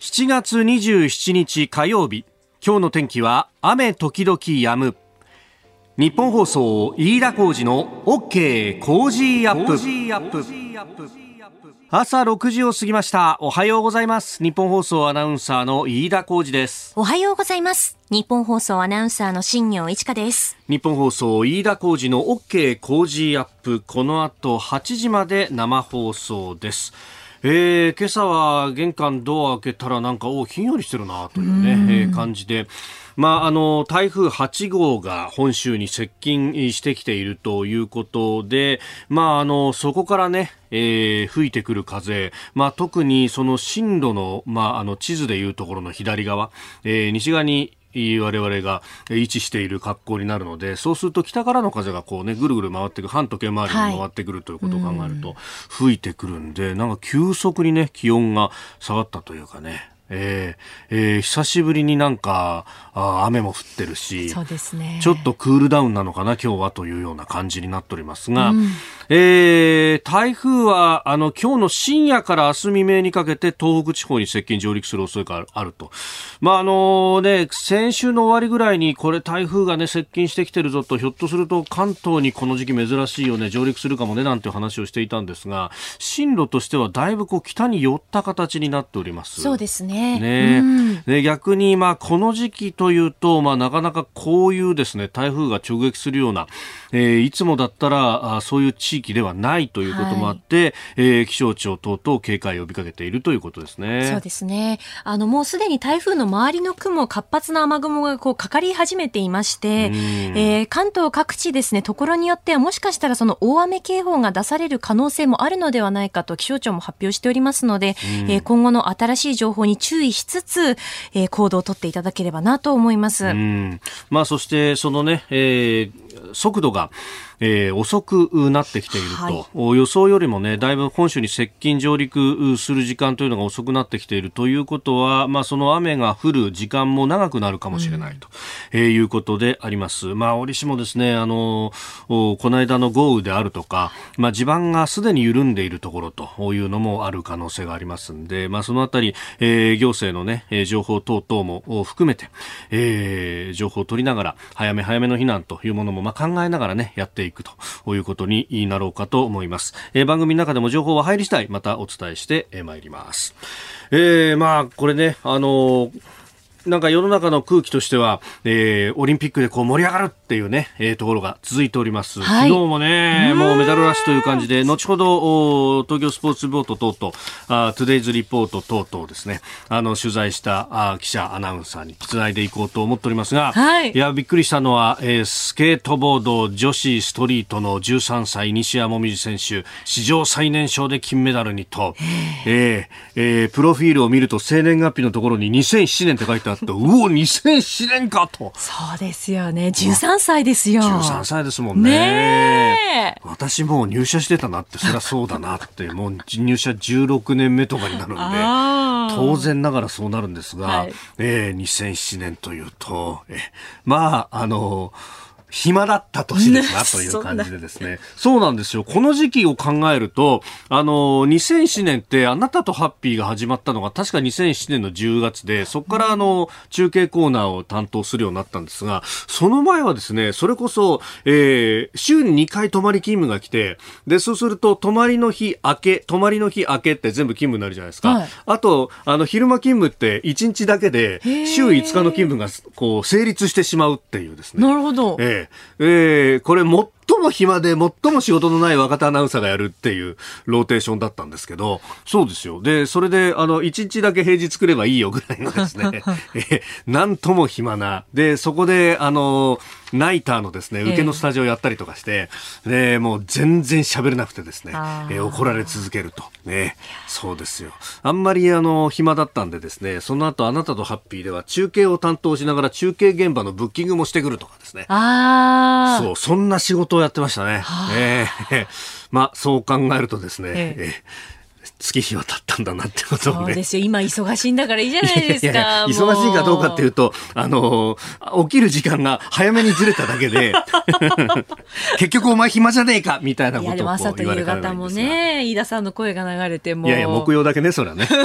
7月27日火曜日。今日の天気は雨時々止む。日本放送飯田浩二の OK 工事アップ。朝6時を過ぎました。おはようございます。日本放送アナウンサーの飯田浩二です。おはようございます。日本放送アナウンサーの新業一華です。日本放送飯田浩二の OK 工事アップ。この後8時まで生放送ですえー、今朝は玄関ドア開けたらなんかおひんやりしてるなというね、えー、感じで、まあ、あの台風8号が本州に接近してきているということで、まあ、あのそこからね、えー、吹いてくる風、まあ、特にその進路の,、まあ、あの地図でいうところの左側、えー、西側に我々が位置している格好になるのでそうすると北からの風がこうねぐるぐる回ってくる反時計回りに回ってくるということを考えると、吹いてくるんでなんか急速にね気温が下がったというかね。えーえー、久しぶりになんかあ雨も降ってるしそうです、ね、ちょっとクールダウンなのかな今日はというような感じになっておりますが、うん、えー、台風はあの今日の深夜から明日未明にかけて東北地方に接近上陸する恐れがあると、まああのね、先週の終わりぐらいにこれ台風が、ね、接近してきてるぞとひょっとすると関東にこの時期珍しいよね上陸するかもねなんていう話をしていたんですが進路としてはだいぶこう北に寄った形になっております。そうですねね。ね、逆に、まあ、この時期というと、まあ、なかなかこういうですね、台風が直撃するような、えー、いつもだったらあそういう地域ではないということもあって、はい、えー、気象庁等々警戒を呼びかけているということですね。そうですね。あの、もうすでに台風の周りの雲、活発な雨雲がこうかかり始めていまして、えー、関東各地ですね、ところによってはもしかしたらその大雨警報が出される可能性もあるのではないかと気象庁も発表しておりますので、えー、今後の新しい情報に注意しつつ、えー、行動をとっていただければなと思います。まあ、そして、そのね、えー速度が、えー、遅くなってきていると、はい、予想よりもね、だいぶ本州に接近上陸する時間というのが遅くなってきているということは、まあ、その雨が降る時間も長くなるかもしれないと、うん、えー、いうことであります。まあ、折しもですね、あの、この間の豪雨であるとか、まあ、地盤がすでに緩んでいるところというのもある可能性がありますんで、まあ、そのあたり、えー、行政のね、情報等々も含めて、えー、情報を取りながら、早め早めの避難というものも、まあ、考えながらね、やっていくということになろうかと思います。えー、番組の中でも情報は入り次第、またお伝えしてまいります。えー、まあ、これね、あのーなんか世の中の空気としては、えー、オリンピックでこう盛り上がるっていうね、えー、ところが続いております。はい、昨日もね、もうメダルラッシュという感じで、後ほど、東京スポーツボート等々、あトゥデイズリポート等々ですね、あの、取材したあ記者、アナウンサーにつないでいこうと思っておりますが、はい、いや、びっくりしたのは、えー、スケートボード女子ストリートの13歳、西山もみじ選手、史上最年少で金メダルにと、えー、えー、プロフィールを見ると生年月日のところに2007年って書いてあって、うお、2007年かと。そうですよね。13歳ですよ。13歳ですもんね。ね私もう入社してたなって、そりゃそうだなって、もう入社16年目とかになるんで、当然ながらそうなるんですが、はい、えー、2007年というと、えまあ、あの、暇だった年ですなという感じでですね。そうなんですよ。この時期を考えると、あの、2007年ってあなたとハッピーが始まったのが確か2007年の10月で、そこからあの、中継コーナーを担当するようになったんですが、その前はですね、それこそ、えー、週に2回泊まり勤務が来て、で、そうすると泊まりの日明け、泊まりの日明けって全部勤務になるじゃないですか。はい、あと、あの、昼間勤務って1日だけで、週5日の勤務がこう、成立してしまうっていうですね。なるほど。えーえー、これもも暇で最も仕事のない若手アナウンサーがやるっていうローテーションだったんですけど、そうですよ。で、それで、あの、一日だけ平日来ればいいよぐらいのですね、え なんとも暇な。で、そこで、あの、ナイターのですね、受けのスタジオやったりとかして、えー、で、もう全然喋れなくてですね、えー、怒られ続けると。ね、そうですよ。あんまりあの、暇だったんでですね、その後あなたとハッピーでは中継を担当しながら中継現場のブッキングもしてくるとかですね。そう、そんな仕事をやってましたね。えー、まあ、そう考えるとですね、えー月日は経ったんだなってことをね。そうですよ。今忙しいんだからいいじゃないですか。いやいや忙しいかどうかっていうと、あのー、起きる時間が早めにずれただけで、結局お前暇じゃねえかみたいなことを言われ朝と夕方もね、飯田さんの声が流れても。いやいや、木曜だけね、それはね。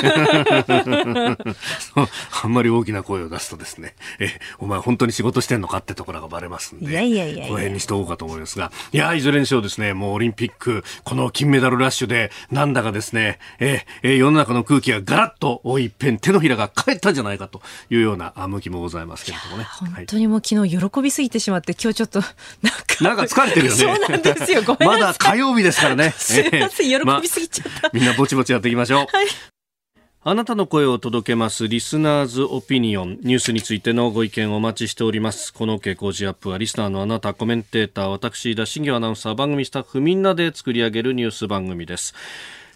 あんまり大きな声を出すとですね、え、お前本当に仕事してんのかってところがバレますんで、いやいやいやこの辺にしておこうかと思いますが、いや、いずれにしろですね、もうオリンピック、この金メダルラッシュで、なんだかですね、ええ世の中の空気がガラッと一変手のひらが返ったんじゃないかというような向きもございますけれどもね。本当にもう昨日喜びすぎてしまって、今日ちょっと、なんか。なんか疲れてるよね。そうなんですよ。ごめんまだ火曜日ですからね。すいません、喜びすぎちゃった、まみんなぼちぼちやっていきましょう。はい。あなたの声を届けますリスナーズオピニオンニュースについてのご意見をお待ちしておりますこの傾向時アップはリスナーのあなたコメンテーター私田新業アナウンサー番組スタッフみんなで作り上げるニュース番組です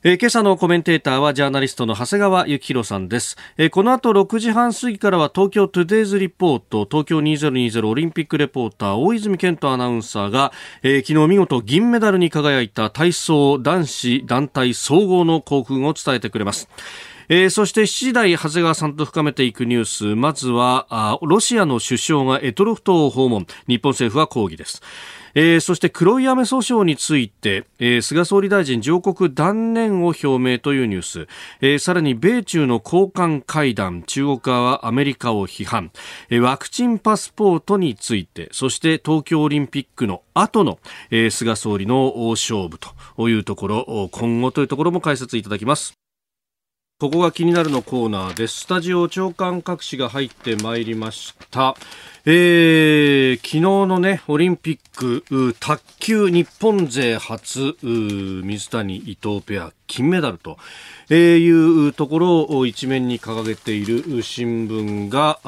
えー、今朝のコメンテーターはジャーナリストの長谷川幸宏さんです、えー、この後6時半過ぎからは東京トゥデイズリポート東京2020オリンピックレポーター大泉健人アナウンサーが、えー、昨日見事銀メダルに輝いた体操男子団体総合の興奮を伝えてくれますえー、そして7時台、長谷川さんと深めていくニュース。まずは、ロシアの首相がエトロフ島を訪問。日本政府は抗議です。えー、そして黒い雨訴訟について、えー、菅総理大臣上告断念を表明というニュース、えー、さらに米中の高官会談中国側はアメリカを批判、えー、ワクチンパスポートについてそして東京オリンピックの後の、えー、菅総理の勝負というところ今後というところも解説いただきますここが気になるのコーナーです。スタジオ長官各紙が入ってまいりました。えー、昨日のね、オリンピック、卓球日本勢初、水谷伊藤ペア金メダルと、え、いうところを一面に掲げている新聞が、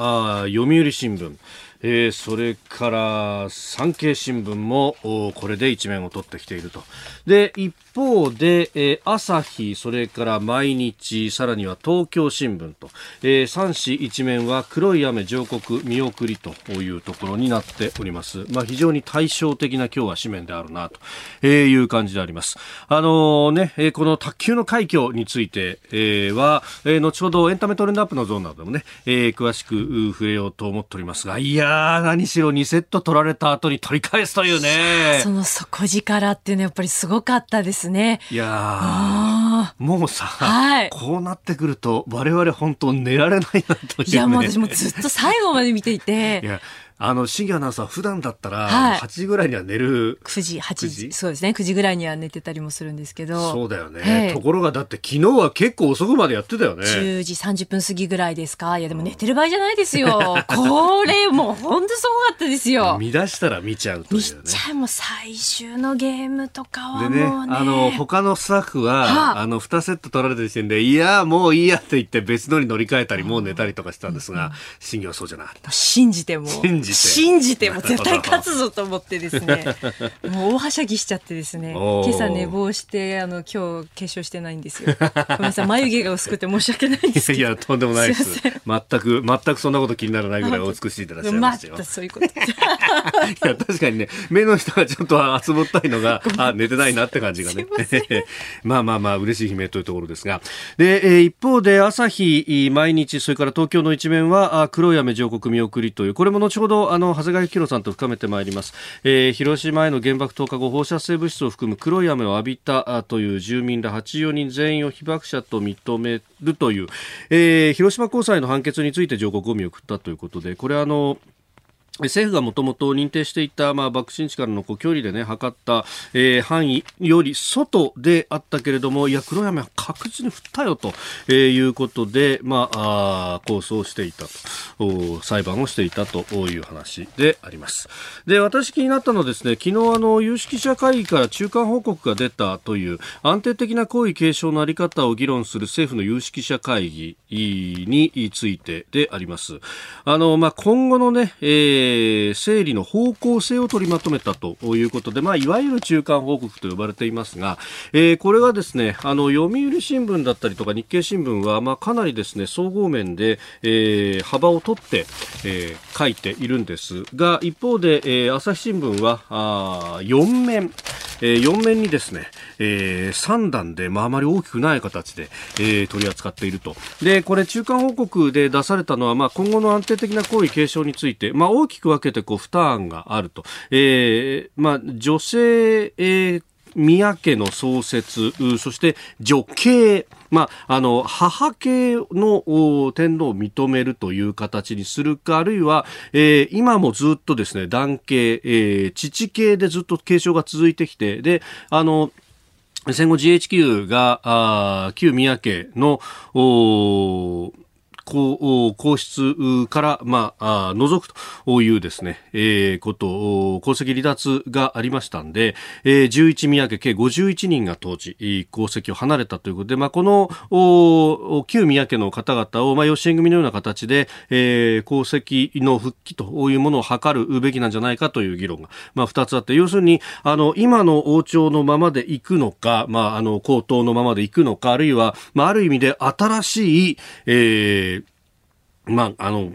読売新聞。えー、それから産経新聞もこれで一面を取ってきていると。で、一方で、えー、朝日、それから毎日、さらには東京新聞と、えー、3紙一面は黒い雨上告見送りというところになっております。まあ、非常に対照的な今日は紙面であるなという感じであります。あのー、ね、この卓球の快挙について、えー、は、えー、後ほどエンタメトレンドアップのゾーンなどでもね、えー、詳しく触れようと思っておりますが、いやー、何しろ2セット取られた後に取り返すというね。その底力っていうのはやっぱりすごかったですね。いやもうさ、はい、こうなってくると我々本当寝られないなという、ね、いやもう私もずっと最後まで見ていて。いやあの、ウンサー普段だったら、8時ぐらいには寝る。9時、8時。そうですね。9時ぐらいには寝てたりもするんですけど。そうだよね。ところがだって昨日は結構遅くまでやってたよね。10時30分過ぎぐらいですか？いやでも寝てる場合じゃないですよ。これもう本当すごかったですよ。見出したら見ちゃうというね。見ちゃう。もう最終のゲームとかはもうね。でね、あの、他のスタッフは、はあ、あの、2セット取られてる時点で、いや、もういいやって言って別のに乗り換えたり、もう寝たりとかしたんですが、深夜はそうじゃなかった。信じても。信 じて。信じても絶対勝つぞと思ってですね。もう大はしゃぎしちゃってですね。今朝寝坊してあの今日化粧してないんですよ。ごめんなさい。眉毛が薄くて申し訳ないんですいやとんでもないです。全く全くそんなこと気にならないぐらいお美しいでらっしゃいますよ、ま、そういうこと。いや確かにね目の下がちょっとあつぼったいのがあ寝てないなって感じがね。まあまあまあ嬉しい悲鳴というところですが。で、えー、一方で朝日毎日それから東京の一面は黒い雨上告見送りというこれも後ほどあの長谷川幸さんと深めてまいります、えー、広島への原爆投下後放射性物質を含む黒い雨を浴びたという住民ら84人全員を被爆者と認めるという、えー、広島高裁の判決について上告を見送ったということでこれあの政府がもともと認定していた、まあ、爆心地からのこう距離でね、測った、えー、範囲より外であったけれども、いや、黒山は確実に降ったよと、えー、いうことで、まあ、あ控訴していたと、裁判をしていたという話であります。で、私気になったのはですね、昨日あの、有識者会議から中間報告が出たという、安定的な皇位継承のあり方を議論する政府の有識者会議についてであります。あの、まあ、今後のね、えーー、整理の方向性を取りまとめたということで、まあ、いわゆる中間報告と呼ばれていますが、えー、これがですね、あの、読売新聞だったりとか日経新聞は、まあ、かなりですね、総合面で、えー、幅を取って、えー、書いているんですが、一方で、えー、朝日新聞は、あ4面、えー、4面にですね、えー、3段で、まあ、あまり大きくない形で、えー、取り扱っていると。で、これ中間報告で出されたのは、まあ、今後の安定的な皇位継承について、まあ、大きく分けてこう負担があると。えー、まあ、女性、えー宮家の創設、そして女系、まあ、あの、母系の天皇を認めるという形にするか、あるいは、えー、今もずっとですね、男系、えー、父系でずっと継承が続いてきて、で、あの、戦後 GHQ が、あ旧宮家の、皇皇室から、まあ、除くというですね、えー、こと、皇籍離脱がありましたんで、えー、11宮家計51人が当時、皇籍を離れたということで、まあ、この、旧宮家の方々を、まあ、養子縁組のような形で、えー、皇籍の復帰というものを図るべきなんじゃないかという議論が、まあ、2つあって、要するに、あの、今の王朝のままで行くのか、まあ、あの、皇統のままで行くのか、あるいは、まあ、ある意味で新しい、えー、まあ、あの、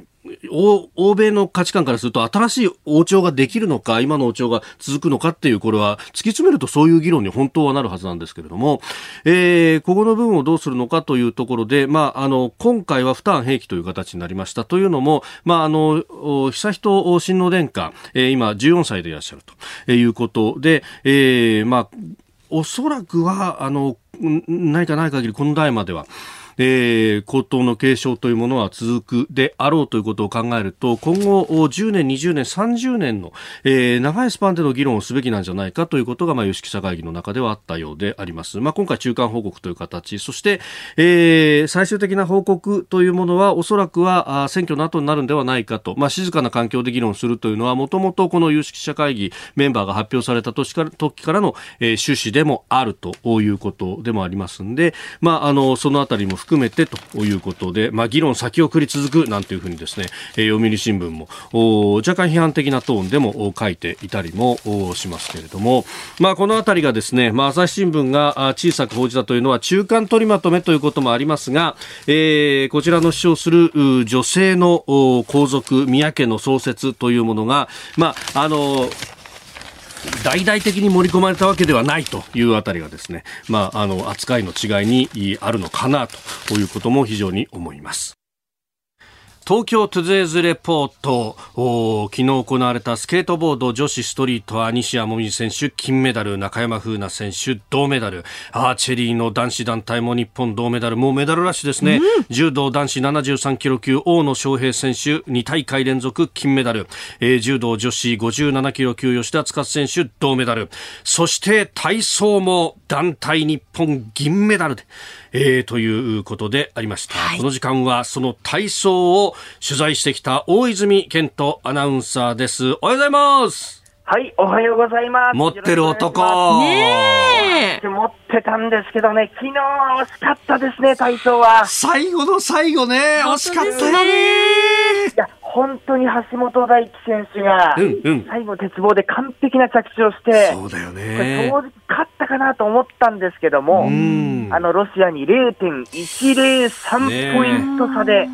欧米の価値観からすると新しい王朝ができるのか今の王朝が続くのかっていうこれは突き詰めるとそういう議論に本当はなるはずなんですけれども、えー、ここの部分をどうするのかというところで、まあ、あの今回は負担兵器という形になりました。というのも、まあ、あの悠仁親王殿下、えー、今14歳でいらっしゃるということで、えー、まあおそらくはあの何かない限りこの代まではえー、高騰の継承というものは続くであろうということを考えると今後10年、20年、30年の、えー、長いスパンでの議論をすべきなんじゃないかということが、まあ、有識者会議の中ではあったようであります。まあ、今回中間報告という形そして、えー、最終的な報告というものはおそらくはあ選挙の後になるんではないかと、まあ、静かな環境で議論するというのはもともとこの有識者会議メンバーが発表された時から時からの、えー、趣旨でもあるということでもありますんで、まあ、あのそのあたりも含めてということで、まあ、議論先送り続くなんていうふうにですね、え、読売新聞も若干批判的なトーンでも書いていたりもしますけれども、まあ、このあたりがですね、まあ、朝日新聞が小さく報じたというのは中間取りまとめということもありますが、えー、こちらの主張する女性の皇族宮家の創設というものが、まあ、あの大々的に盛り込まれたわけではないというあたりがですね、まあ、あの扱いの違いにあるのかなということも非常に思います。東京トゥデイズレポート。昨日行われたスケートボード女子ストリートは西矢椛選手金メダル中山楓奈選手銅メダル。アーチェリーの男子団体も日本銅メダル。もうメダルラッシュですね、うん、柔道男子73キロ級大野将平選手2大会連続金メダル、えー、柔道女子57キロ級吉田司選手銅メダル。そして体操も団体日本銀メダルでえー、ということでありました、はい、この時間はその体操を取材してきた大泉健人アナウンサーです。おはようございます。はい、おはようございます。持ってる男。ねえ。持ってたんですけどね、昨日は惜しかったですね、体操は。最後の最後ね、惜しかったよね。いや、本当に橋本大輝選手が、最後鉄棒で完璧な着地をして、そうだよね。正直勝ったかなと思ったんですけども、あの、ロシアに0.103ポイント差で、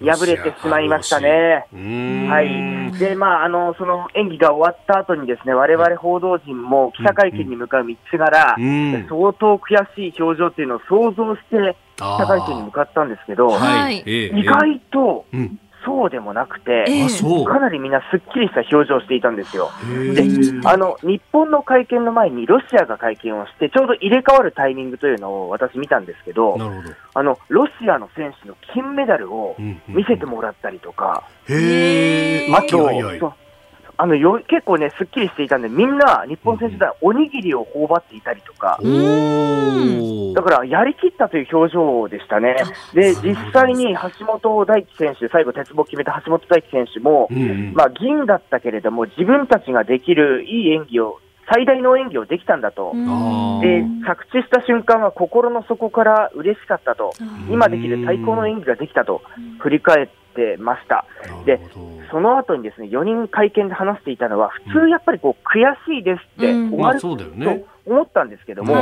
敗れてしまいましたね。はい。で、まあ、あの、その演技が終わった後にですね、我々報道陣も記者会見に向かう道から、相当悔しい表情っていうのを想像して、記者会見に向かったんですけど、はい、意外と、そうでもなくて、えー、かなりみんなすっきりした表情をしていたんですよ。で、あの、日本の会見の前にロシアが会見をして、ちょうど入れ替わるタイミングというのを私見たんですけど、ど。あの、ロシアの選手の金メダルを見せてもらったりとか、うんうん、へあと、あのよ結構ね、すっきりしていたんで、みんな日本選手団、おにぎりを頬張っていたりとか、だからやりきったという表情でしたね、で実際に橋本大輝選手、最後、鉄棒を決めた橋本大輝選手も、まあ、銀だったけれども、自分たちができるいい演技を最大の演技をできたんだと、で着地した瞬間は心の底から嬉しかったと、今できる最高の演技ができたと。振り返ってました。でその後にですね4人会見で話していたのは、普通やっぱりこう悔しいですって終わると思ったんですけども、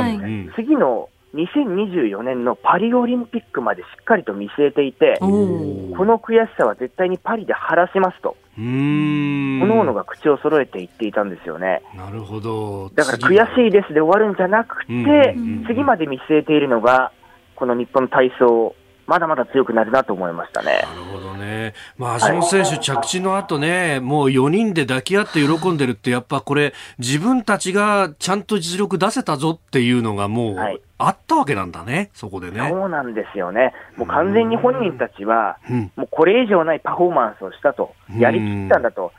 次の2024年のパリオリンピックまでしっかりと見据えていて、この悔しさは絶対にパリで晴らしますと、うーん。各々が口を揃えて言っていたんですよね。なるほど。だから悔しいですで終わるんじゃなくて、うんうんうん次まで見据えているのが、この日本の体操、まだまだ強くなるなと思いましたね。なるほどね。まあ、橋本選手、着地の後ね、もう4人で抱き合って喜んでるって、やっぱこれ、自分たちがちゃんと実力出せたぞっていうのがもう、はいあったわけなんだね、そこでね。そうなんですよね。もう完全に本人たちは、うん。もうこれ以上ないパフォーマンスをしたとうん、やりきったんだと。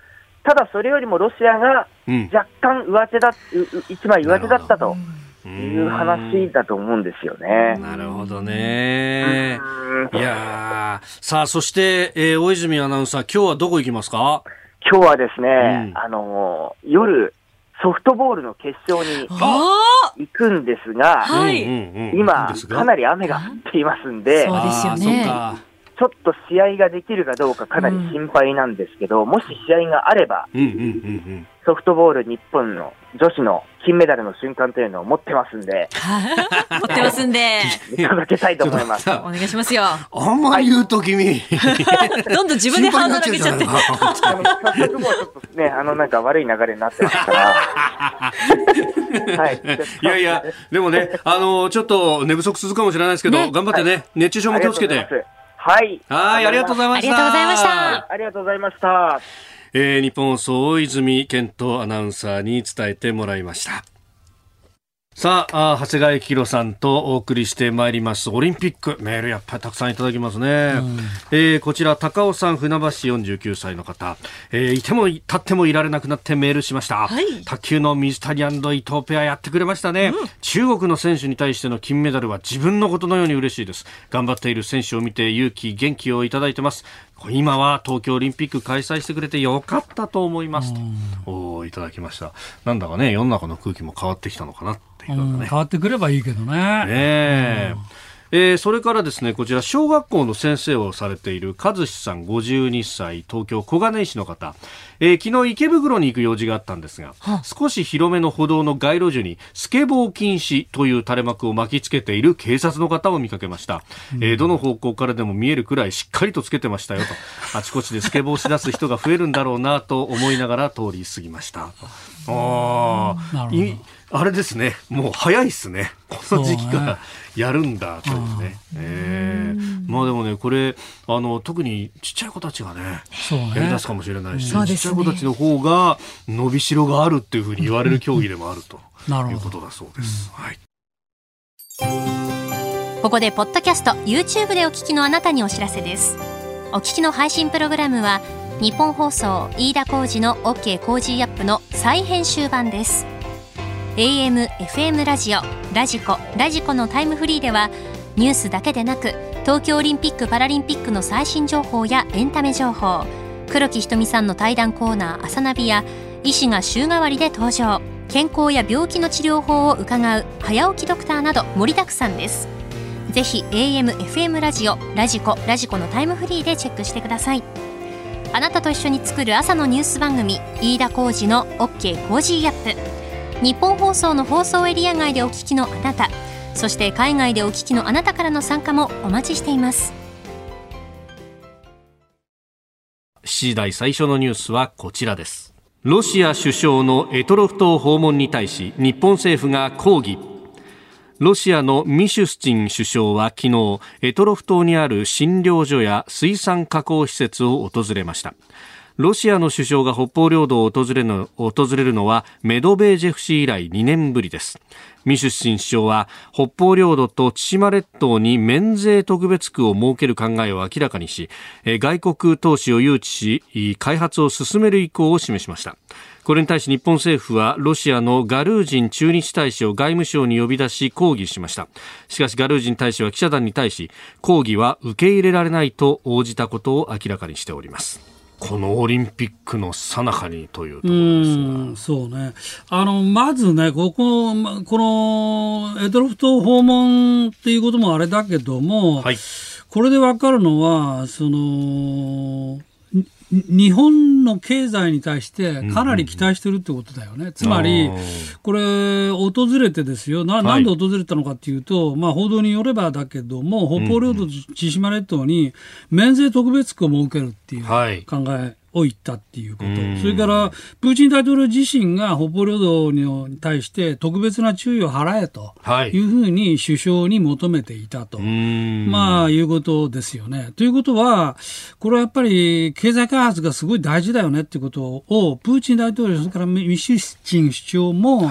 ただそれよりもロシアがうん。若干上手だ、うう一枚上手だったとういう話だと思うんですよね。なるほどね。うん。いやー。さあ、そして、えー大泉アナウンサー、今日はどこ行きますか？今日はですね、うん。あのー夜、ソフトボールの決勝にあ？行くんですが、はい今、かなり雨が降っていますんで、そうですよねちょっと試合ができるかどうかかなり心配なんですけど、もし試合があれば、うんうんうんソフトボール日本の女子の金メダルの瞬間というのを持ってますんで、ー 持ってますんで、見届けたいと思います。お願いしますよ。あんまり言うと君、どんどん自分でハードル上げちゃって。あの早速もうちょっとね、あのなんか悪い流れになってますから。はい。いやいや、でもね、あのちょっと寝不足続くかもしれないですけど、ね頑張ってね、熱中症も気をつけて。はい。はい、ありがとうございました。ありがとうございましたありがとうございました。えー日本放送大泉健人アナウンサーに伝えてもらいました。さあ長谷川幸宏さんとお送りしてまいります。オリンピック、メールやっぱりたくさんいただきますね。えーこちら、高尾さん、船橋市49歳の方、えーいても立ってもいられなくなってメールしました。はい卓球の水谷伊藤ペアやってくれましたね、中国の選手に対しての金メダルは自分のことのように嬉しいです。頑張っている選手を見て勇気、元気をいただいてます。今は東京オリンピック開催してくれてよかったと思いますと。おーいただきました。なんだかね、世の中の空気も変わってきたのかなっていうね。変わってくればいいけどね。ねええーそれからですね、こちら、小学校の先生をされている和志さん52歳、東京小金井市の方、えー昨日池袋に行く用事があったんですが、少し広めの歩道の街路樹に、スケボー禁止という垂れ幕を巻きつけている警察の方を見かけました。えーどの方向からでも見えるくらいしっかりとつけてましたよと、あちこちでスケボーをしだす人が増えるんだろうなと思いながら通り過ぎました。ああ、れですね、もう早いですね。この時期からやるんだというね。ええ。まあでもね、これ、あの、特にちっちゃい子たちがね、そうね。やり出すかもしれないし、ね。ちっちゃい子たちの方が伸びしろがあるっていうふうに言われる競技でもあるとなるほど。いうことだそうです。はい。ここでポッドキャスト YouTube でお聞きのあなたにお知らせです。お聞きの配信プログラムは日本放送飯田浩司の OK コージーアップの再編集版です AM、FM ラジオ、ラジコ、ラジコのタイムフリーではニュースだけでなく東京オリンピック・パラリンピックの最新情報やエンタメ情報黒木ひとみさんの対談コーナー「朝ナビ」や医師が週替わりで登場健康や病気の治療法を伺う早起きドクターなど盛りだくさんです。ぜひ AM、FM ラジオ、ラジコ、ラジコのタイムフリーでチェックしてください。あなたと一緒に作る朝のニュース番組飯田浩司の OK Cozy Up。日本放送の放送エリア外でお聞きのあなたそして海外でお聞きのあなたからの参加もお待ちしています7時台最初のニュースはこちらです。ロシア首相のエトロフ島訪問に対し日本政府が抗議。ロシアのミシュスチン首相は昨日、エトロフ島にある診療所や水産加工施設を訪れました。ロシアの首相が北方領土を訪れるの訪れるのはメドベージェフ氏以来2年ぶりです。ミシュスチン首相は北方領土と千島列島に免税特別区を設ける考えを明らかにし、外国投資を誘致し、開発を進める意向を示しました。これに対し日本政府はロシアのガルージン駐日大使を外務省に呼び出し抗議しました。しかしガルージン大使は記者団に対し抗議は受け入れられないと応じたことを明らかにしております。このオリンピックの最中にというところですが。うん、そうね。あの、まずね、ここ、まこの、エドロフ島訪問っていうこともあれだけども、はい。これでわかるのは、その、日本の経済に対してかなり期待してるってことだよね。つまり、これ、訪れてですよ。な、なんで訪れたのかっていうと、はい、まあ、報道によればだけども、北方領土、千島列島に免税特別区を設けるっていう考えを言ったっていうこと、それからプーチン大統領自身が北方領土に対して特別な注意を払えとい。うふうに首相に求めていたと、まあ、いうことですよね。ということは、これはやっぱり経済開発がすごい大事だよねっていうことを、プーチン大統領、それからミシュスチン首相も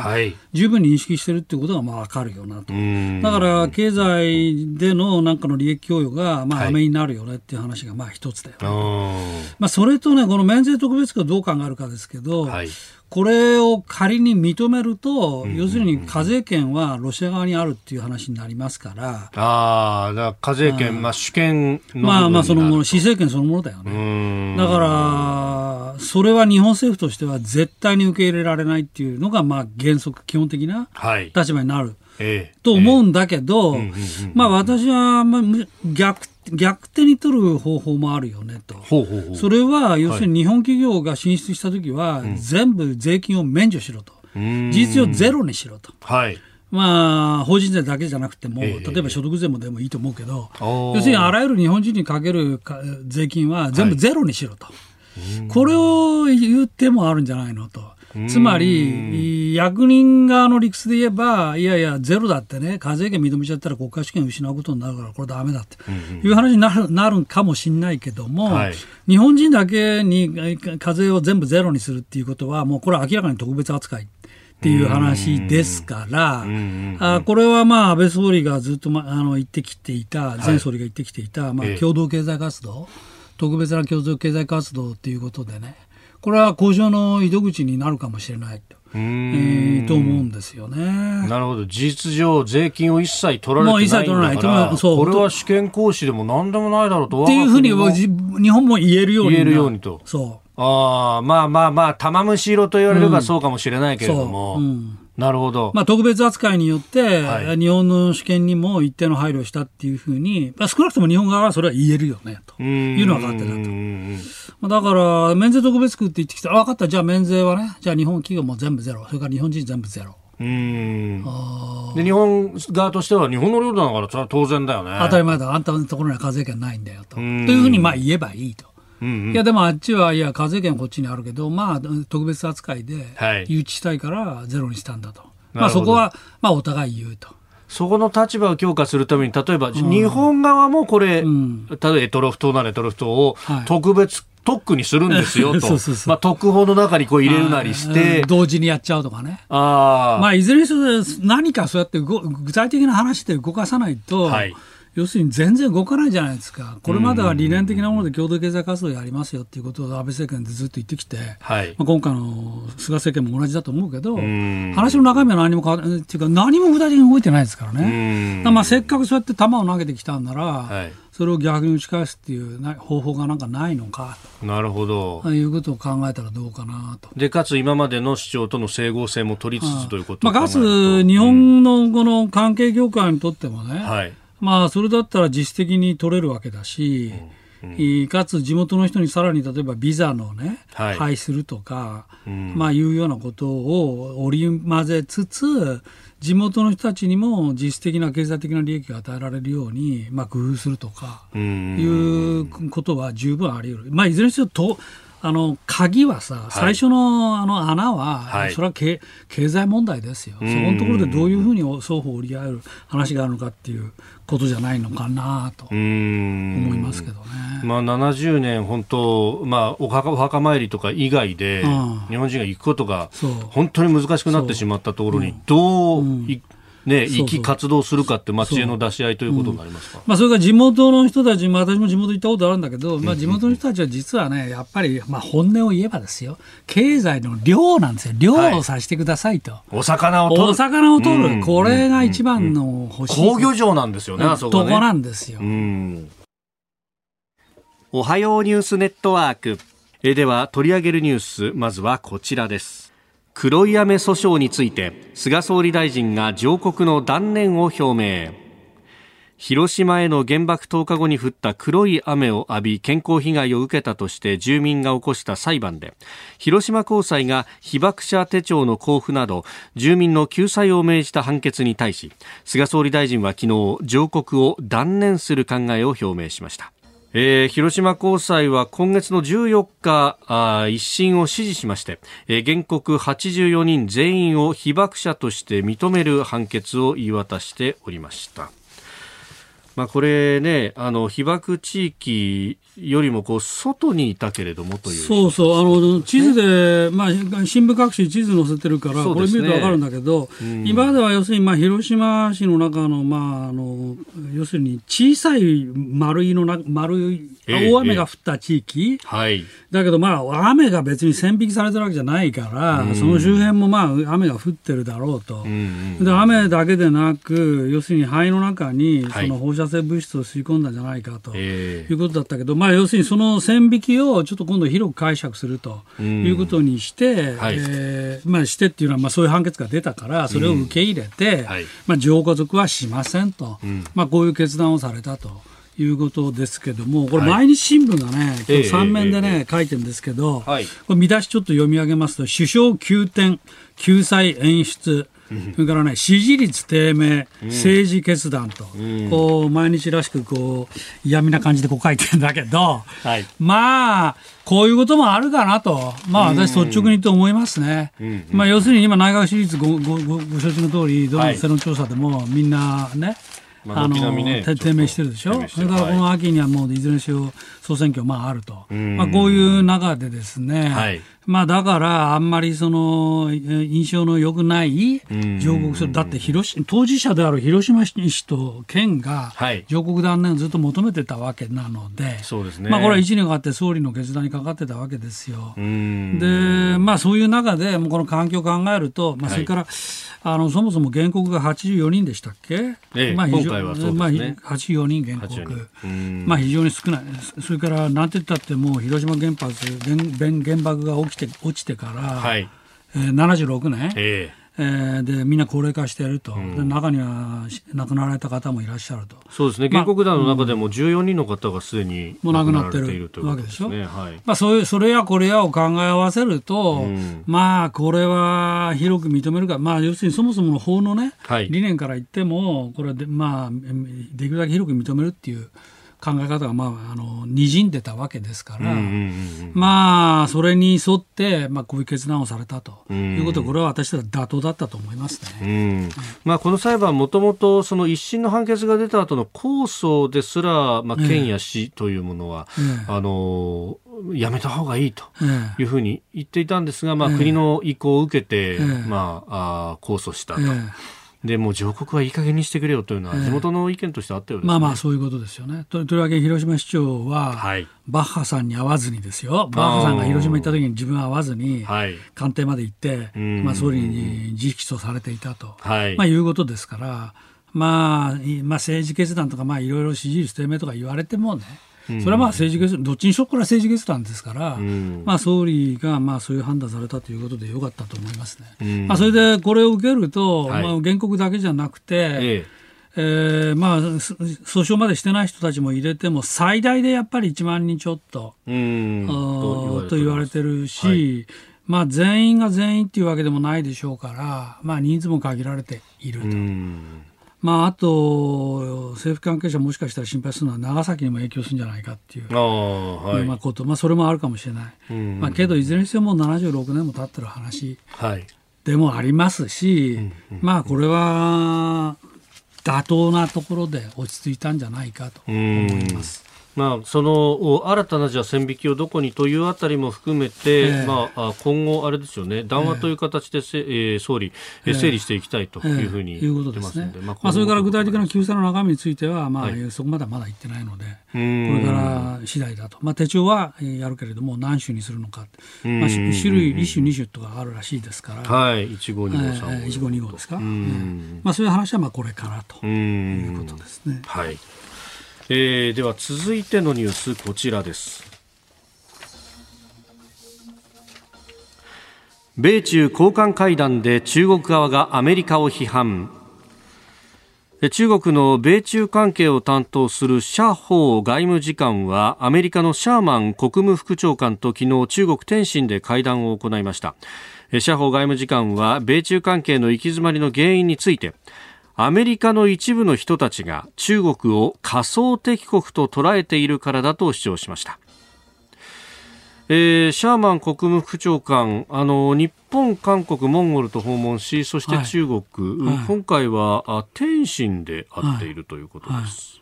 十分に認識してるっていうことがまあ分かるよなと。だから経済でのなんかの利益供与がまあ飴になるよねっていう話がまあ一つだよね。まあ、それとねこの免税特別区はどう考えるかですけど、はい、これを仮に認めると、要するに課税権はロシア側にあるっていう話になりますから、ああ、だから課税権、まあ、主権まあまあ、そのもの、施政権そのものだよね。だから、それは日本政府としては絶対に受け入れられないっていうのが、まあ、原則、基本的な立場になる。ええ、と思うんだけど、まあ私は、まあ、逆逆手に取る方法もあるよねと。ほうほうほうそれは、要するに日本企業が進出したときは、全部税金を免除しろと。事実上ゼロにしろと。はい。まあ、法人税だけじゃなくても、例えば所得税もでもいいと思うけど、要するにあらゆる日本人にかける税金は全部ゼロにしろと。これを言ってもあるんじゃないのと。つまり、役人側の理屈で言えば、いやいや、ゼロだってね、課税権認めちゃったら国家主権を失うことになるから、これだめだっていう話になるなるかもしれないけども、はい、日本人だけに課税を全部ゼロにするっていうことは、もうこれは明らかに特別扱い。っていう話ですから、あこれはまあ安倍総理がずっと、ま、あの言ってきていた、前総理が言ってきていた、まあ、共同経済活動、特別な共同経済活動っていうことでね、これは交渉の糸口になるかもしれないと。えー、と思うんですよね。なるほど。事実上、税金を一切取られてないんだから、これは試験行使でも何でもないだろうとっていうふうに日本も言えるように。言えるようにと。そう。ああ、まあまあまあ、玉虫色と言われればそうかもしれないけれども。うん、うんなるほど。まあ、特別扱いによって、はい、日本の主権にも一定の配慮をしたっていうふうに、まあ、少なくとも日本側はそれは言えるよね、というのは分かってたと。だから、免税特別区って言ってきたら、分かった、じゃあ免税はね、じゃあ日本企業も全部ゼロ、それから日本人全部ゼロ。うん。で日本側としては日本の領土だからそれは当然だよね。当たり前だ。あんたのところには課税権ないんだよと。というふうにまあ言えばいいとうんうん、いやでもあっちはいや課税権こっちにあるけどまあ特別扱いで誘致したいからゼロにしたんだと、まあ、そこは、まあ、お互い言うと。そこの立場を強化するために、例えば、日本側もこれ、うん、例えばエトロフ島ならエトロフ島を特別、特区にするんですよと、まあ、特報の中にこう入れるなりして、うん、同時にやっちゃうとかね、あまあ、いずれにせよ、何かそうやって具体的な話で動かさないと、はい要するに全然動かないじゃないですか、これまでは理念的なもので共同経済活動やりますよっていうことを安倍政権でずっと言ってきて、はい、まあ、今回の菅政権も同じだと思うけど、話の中身は何も変わっていうか、何も具体的に動いてないですからね、まあ、せっかくそうやって球を投げてきたんなら、はい、それを逆に打ち返すっていう方法がなんかないのかなるほど。いうことを考えたらどうかなと。でかつ今までの主張との整合性も取りつつということまあ、かつ日本のこの関係業界にとってもね、はいまあ、それだったら実質的に取れるわけだし、うんうん、かつ地元の人にさらに例えばビザのね、はい、廃するとか、うん、まあいうようなことを織り交ぜつつ、地元の人たちにも実質的な経済的な利益が与えられるように、まあ、工夫するとかいうことは十分あり得る。まあ、いずれにせよとあの鍵はさ、最初のあの穴は、はい、それは経経済問題ですよ、そこのところでどういうふうに双方折り合える話があるのかっていうことじゃないのかなと思いますけどね。まあ、70年、本当、まあ、お墓お墓参りとか以外で、日本人が行くことが本当に難しくなってしまったところに、どう、うんね、生き活動するかって、まあ、知恵の出し合いということになりますか、うん、まあ、それから地元の人たち、まあ、私も地元行ったことあるんだけど、まあ、地元の人たちは実はね、やっぱり、まあ、本音を言えばですよ、経済の量なんですよ、量をさせてくださいと。はい、お魚を取る。お魚を取る、うん、これが一番の欲しい。工業場なんですよね、あそこ、ね。とこなんですよ。おはようニュースネットワーク。えでは取り上げるニュースまずはこちらです黒い雨訴訟について菅総理大臣が上告の断念を表明。広島への原爆投下後に降った黒い雨を浴び健康被害を受けたとして住民が起こした裁判で広島高裁が被爆者手帳の交付など住民の救済を命じた判決に対し菅総理大臣は昨日上告を断念する考えを表明しました。えー、広島高裁は今月の14日あ一審を支持しまして、えー、原告84人全員を被爆者として認める判決を言い渡しておりました。まあ、これね、あの被爆地域よりもこう外にいたけれどもという。そうそう。あの地図で、まあ、新聞各紙地図載せてるから、これ見ると分かるんだけど、うん、今までは要するに、まあ、広島市の中の,、まあ、あの要するに小さい丸いのな丸い大雨が降った地域、えー、はい、だけど、まあ、雨が別に線引きされてるわけじゃないから、うん、その周辺も、まあ、雨が降ってるだろうと、うん、で雨だけでなく要するに肺の中にその放射性物質を吸い込んだんじゃないかと、いうことだったけど、まあ、要するにその線引きをちょっと今度広く解釈するということにして、はい、えー、まあ、してっていうのは、まあ、そういう判決が出たからそれを受け入れて、はい、まあ、上皇族はしませんと、まあ、こういう決断をされたと。いうことですけども、これ、毎日新聞がね、今日3面でね、書いてるんですけど、これ見出しちょっと読み上げますと、首相急転、救済演出、それからね、支持率低迷、政治決断と、こう、毎日らしく、こう、嫌味な感じでこう書いてるんだけど、はい、まあ、こういうこともあるかなと、まあ私率直にと思いますね。まあ要するに今内閣支持率ごごごご承知の通り、どの世論調査でもみんなね、あの、低迷してるでしょ、それからこの秋にはもういずれにしろ総選挙まああると、まあ、こういう中でですね、はい、まあ、だからあんまりその印象の良くない上告する、だって広し当事者である広島市と県が上告断念をずっと求めてたわけなので、そうですね。まあ、これは1年かかって総理の決断にかかってたわけですよ。で、まあ、そういう中で、この環境を考えると、まあ、それから、はいあのそもそも原告が84人でしたっけ、ええ、まあ、今回はそうですね、まあ、84人原告、まあ、非常に少ない、それからなんて言ったってもう広島原発原原爆が起きて落ちてから、はい。えー、76年、ええ。えー、でみんな高齢化していると、うん、中には亡くなられた方もいらっしゃると。そうですね、原告団の中でも14人の方がすでに亡くなっているわけでしょ、はい。まあ、そういうそれやこれやを考え合わせると、うん、まあこれは広く認めるか、まあ、要するにそもそもの法のね、はい、理念から言っても、これで、まあ、できるだけ広く認めるっていう。考え方が、まあ、あの、滲んでたわけですから、まあ、それに沿って、まあ、こういう決断をされたと。いうことこれは私たち妥当だったと思いますね。まあ、この裁判、もともと、その一審の判決が出た後の控訴ですら、まあ、県や市というものは、ええ、あの、やめた方がいいというふうに言っていたんですが、まあ、国の意向を受けて、まあ、あ控訴したと。でも上告はいい加減にしてくれよというのは地元の意見としてあったようです、ね。まあまあそういうことですよね。ととりわけ広島市長は、はい、バッハさんに会わずにですよ。バッハさんが広島行った時に自分は会わずに、官邸まで行って、まあ、総理に直訴されていたと、はい、まあ、いうことですから、まあ、まあ政治決断とか、まあ、いろいろ支持率低迷とか言われてもねそれはまあ政治決断、どっちにしろこれは政治決断ですから、うん、まあ、総理がまあそういう判断されたということでよかったと思いますね。うん、まあ、それでこれを受けると、はい、まあ、原告だけじゃなくて、ええ。えー、まあ、訴訟までしてない人たちも入れても、最大でやっぱり1万人ちょっと、うん。と言われてるし、はい、まあ、全員が全員っていうわけでもないでしょうから、まあ、人数も限られていると。まあ、あと、政府関係者もしかしたら心配するのは長崎にも影響するんじゃないかっていう、はい、まあ、こと、まあ、それもあるかもしれない。うん。まあ、けど、いずれにしてももう76年も経ってる話でもありますし、はい、まあ、これは妥当なところで落ち着いたんじゃないかと思います。まあ、その新たなじゃ線引きをどこにというあたりも含めて、えー、まあ、今後、あれですよね、談話という形でせ、えー、総理、えー、整理していきたいというふうに言ってますので、まあ、それから具体的な救済の中身については、まあ、はい、そこまではまだ言ってないので、これから次第だと、まあ、手帳はやるけれども、何種にするのか、まあ、種類、1種、2種とかあるらしいですから、はい、1号、2号、3号。1号、2号ですか、まあ、そういう話はまあこれからということですね。はいえー、では続いてのニュースこちらです。米中高官会談で中国側がアメリカを批判。中国の米中関係を担当する謝鋒外務次官はアメリカのシャーマン国務副長官と昨日中国天津で会談を行いました。謝鋒外務次官は米中関係の行き詰まりの原因についてアメリカの一部の人たちが中国を仮想敵国と捉えているからだと主張しました。えー、シャーマン国務副長官あの日本、韓国、モンゴルと訪問しそして中国、はい。はい、今回はあ天津で会っているということです。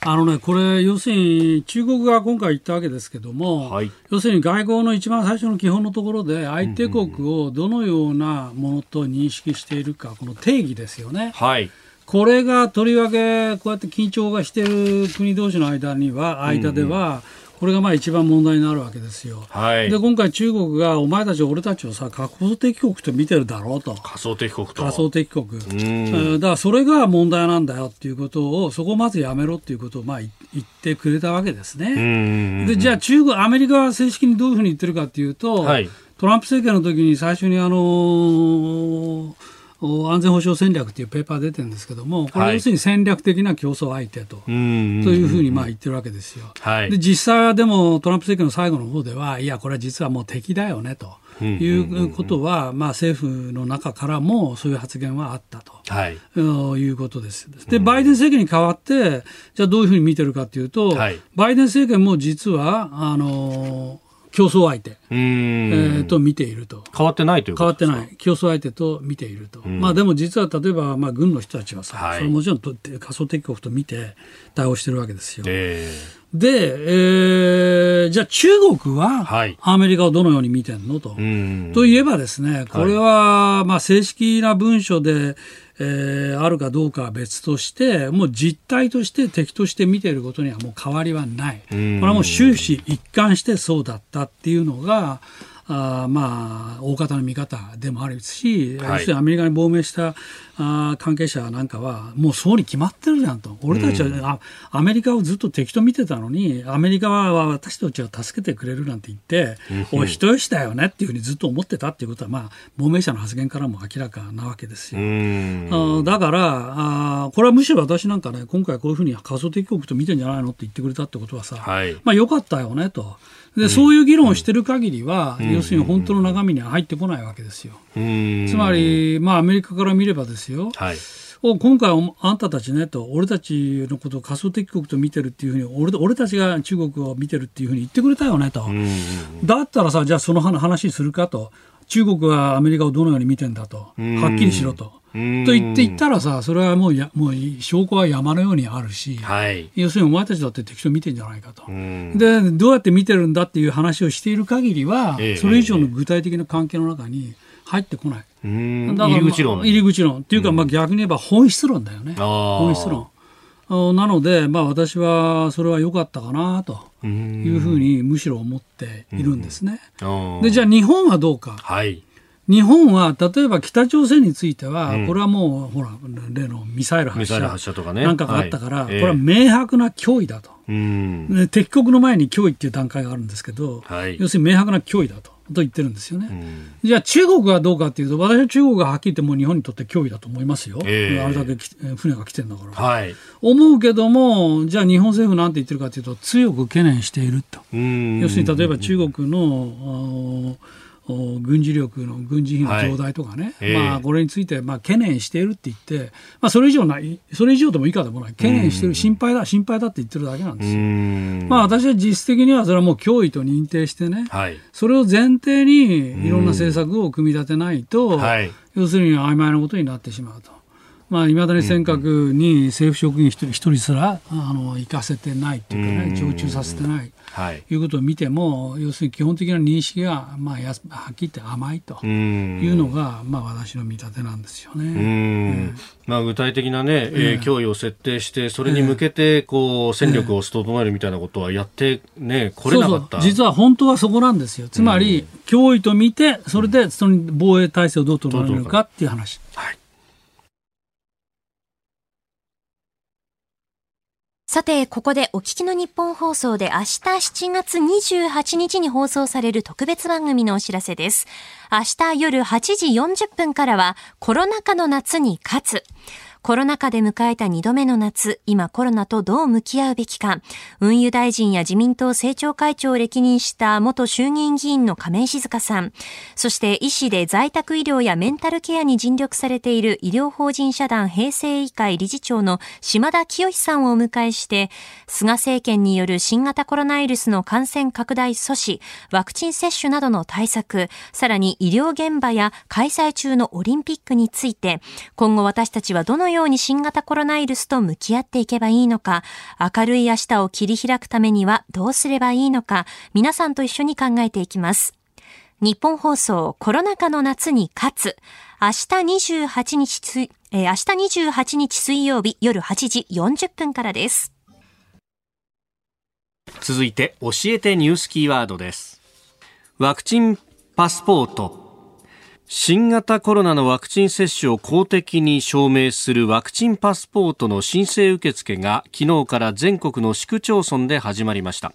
あのね、これ、要するに中国が今回言ったわけですけども、はい、要するに外交の一番最初の基本のところで、相手国をどのようなものと認識しているか、この定義ですよね。はい、これがとりわけ、こうやって緊張がしている国同士の間には、間では、うんこれがまあ一番問題になるわけですよ。はい、で今回中国がお前たち俺たちをさ仮想敵国と見てるだろうと。仮想敵国と。仮想敵国。だからそれが問題なんだよっていうことをそこをまずやめろっていうことをまあ言ってくれたわけですね。でじゃあ中国アメリカは正式にどういうふうに言ってるかっていうと、はい、トランプ政権の時に最初にあのー安全保障戦略というペーパー出てるんですけども、これ要するに戦略的な競争相手と,、というふうにまあ言ってるわけですよ。はい、で実際はでもトランプ政権の最後の方では、いや、これは実はもう敵だよねと。いうことは、まあ、政府の中からもそういう発言はあったと、はい、いうことです。で、バイデン政権に代わって、じゃあどういうふうに見てるかというと、はい、バイデン政権も実は、あの競争相手、えー、と見ていると。変わってないという変わってない。競争相手と見ていると。まあでも実は例えば、まあ軍の人たちはさ、はい、それもちろんと仮想敵国と見て対応してるわけですよ。えー、で、えー、じゃあ中国はアメリカをどのように見てんのと。といえばですね、これはまあ正式な文書で、えー、あるかどうかは別として、もう実態として敵として見ていることにはもう変わりはない。これはもう終始一貫してそうだったっていうのが、あまあ、大方の見方でもあるし、はい、要するにアメリカに亡命したあ関係者なんかは、もうそうに決まってるじゃんと、俺たちは、うん、あアメリカをずっと敵と見てたのに、アメリカは私たちを助けてくれるなんて言って、うん、おい、人吉だよねっていうふうにずっと思ってたっていうことは、まあ、亡命者の発言からも明らかなわけですよ。うん、あだからあ、これはむしろ私なんかね、今回こういうふうに仮想敵国と見てんじゃないのって言ってくれたってことはさ、はい、まあ、よかったよねと。でそういう議論をしてる限りは、要するに本当の中身には入ってこないわけですよ。つまり、まあ、アメリカから見ればですよ。はい。今回、あんたたちねと、俺たちのことを仮想敵国と見てるっていうふうに俺、俺たちが中国を見てるっていうふうに言ってくれたよねと、だったらさ、じゃあその話するかと、中国はアメリカをどのように見てんだと、はっきりしろと。と言って言ったらさ、それはもうやもう証拠は山のようにあるし、はい、要するにお前たちだって適当見てんじゃないかと、で、どうやって見てるんだっていう話をしている限りは、ええ、それ以上の具体的な関係の中に入ってこない。だから、まあ、入り口論。入り口論。っていうか、まあ逆に言えば本質論だよね。本質論。なので、まあ、私はそれは良かったかなというふうにむしろ思っているんですね。でじゃあ日本はどうか。はい日本は例えば北朝鮮については、これはもう、ほら、例のミサイル発射。とかね、なんかがあったから、これは明白な脅威だと、敵国の前に脅威っていう段階があるんですけど、要するに明白な脅威だと。と言ってるんですよね、じゃあ中国はどうかというと、私は中国がはっきり言ってもう日本にとって脅威だと思いますよ、えー、あれだけ船が来てるんだから、はい、思うけども、じゃあ日本政府なんて言ってるかというと、強く懸念していると、要するに例えば中国の軍事力の軍事費の増大とかね、はいまあ、これについてまあ懸念しているって言って、まあ、それ以上ない、それ以上でも以下でもな。い、懸念してる、心配だ、心配だって言ってるだけなんですよ。まあ、私は実質的にはそれはもう脅威と認定してね、はい、それを前提にいろんな政策を組み立てないと、要するに曖昧なことになってしまうと。まあ、いまだに尖閣に政府職員一人一人すらあの行かせてないっていうかね、常駐させてない、はい、いうことを見ても、要するに基本的な認識が、まあ、やはっきり言って甘いというのが、まあ、私の見立てなんですよね。まあ、具体的なね、えー、脅威を設定して、それに向けてこう戦力を整えるみたいなことはやってね、これなかった。実は本当はそこなんですよ。つまり、脅威と見て、それでその防衛体制をどう整えるかっていう話。はいさて、ここでお聞きの日本放送で明日7月28日に放送される特別番組のお知らせです。明日夜8時40分からはコロナ禍の夏に勝つ。コロナ禍で迎えた2度目の夏、今コロナとどう向き合うべきか、運輸大臣や自民党政調会長を歴任した元衆議院議員の亀井静香さん、そして医師で在宅医療やメンタルケアに尽力されている医療法人社団平成医会理事長の島田清さんをお迎えして、菅政権による新型コロナウイルスの感染拡大阻止、ワクチン接種などの対策、さらに医療現場や開催中のオリンピックについて、今後私たちはどのようように新型コロナウイルスと向き合っていけばいいのか、明るい明日を切り開くためにはどうすればいいのか、皆さんと一緒に考えていきます。日本放送コロナ禍の夏に勝つ。明日28日、えー、明日28日水曜日夜8時40分からです。続いて教えてニュースキーワードです。ワクチンパスポート。新型コロナのワクチン接種を公的に証明するワクチンパスポートの申請受付が昨日から全国の市区町村で始まりました。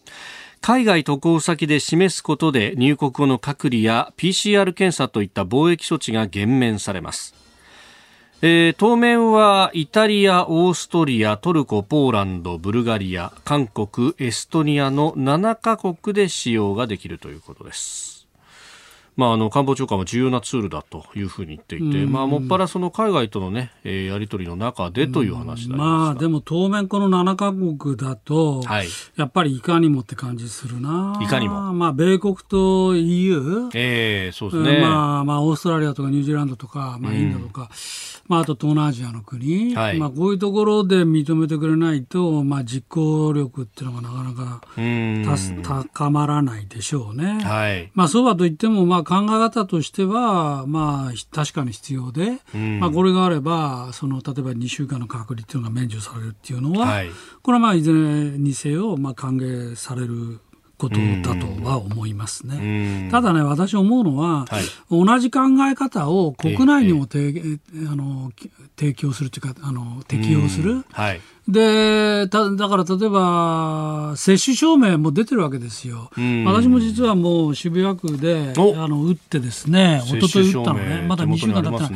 海外渡航先で示すことで入国後の隔離や PCR 検査といった防疫措置が減免されます。えー、当面はイタリア、オーストリア、トルコ、ポーランド、ブルガリア、韓国、エストニアの7カ国で使用ができるということです。まあ、あの官房長官は重要なツールだというふうに言っていて、まあ、もっぱらその海外とのね、えー、やり取りの中でという話でまあ、でも当面この7か国だと、はい、やっぱりいかにもって感じするな。いかにも。まあ、米国と EU。ええー、そうですね。まあ、まあ、オーストラリアとかニュージーランドとか、まあ、インドとか、うん、まあ、あと東南アジアの国。はい、まあ、こういうところで認めてくれないと、まあ、実行力っていうのがなかなか高まらないでしょうね。はい。まあ、そうはといっても、まあ、考え方としては、まあ、確かに必要で、うん、まあ、これがあれば、その、例えば2週間の隔離っていうのが免除されるっていうのは、はい、これはまあ、いずれにせよ、まあ、歓迎されることだとは思いますね。ただね、私思うのは、はい、同じ考え方を国内にも、ええ、あの提供するというか、あの適用する。はい、でだから例えば、接種証明も出てるわけですよ。私も実はもう渋谷区であの打ってですね、一昨日打ったのね、まだ2週間経った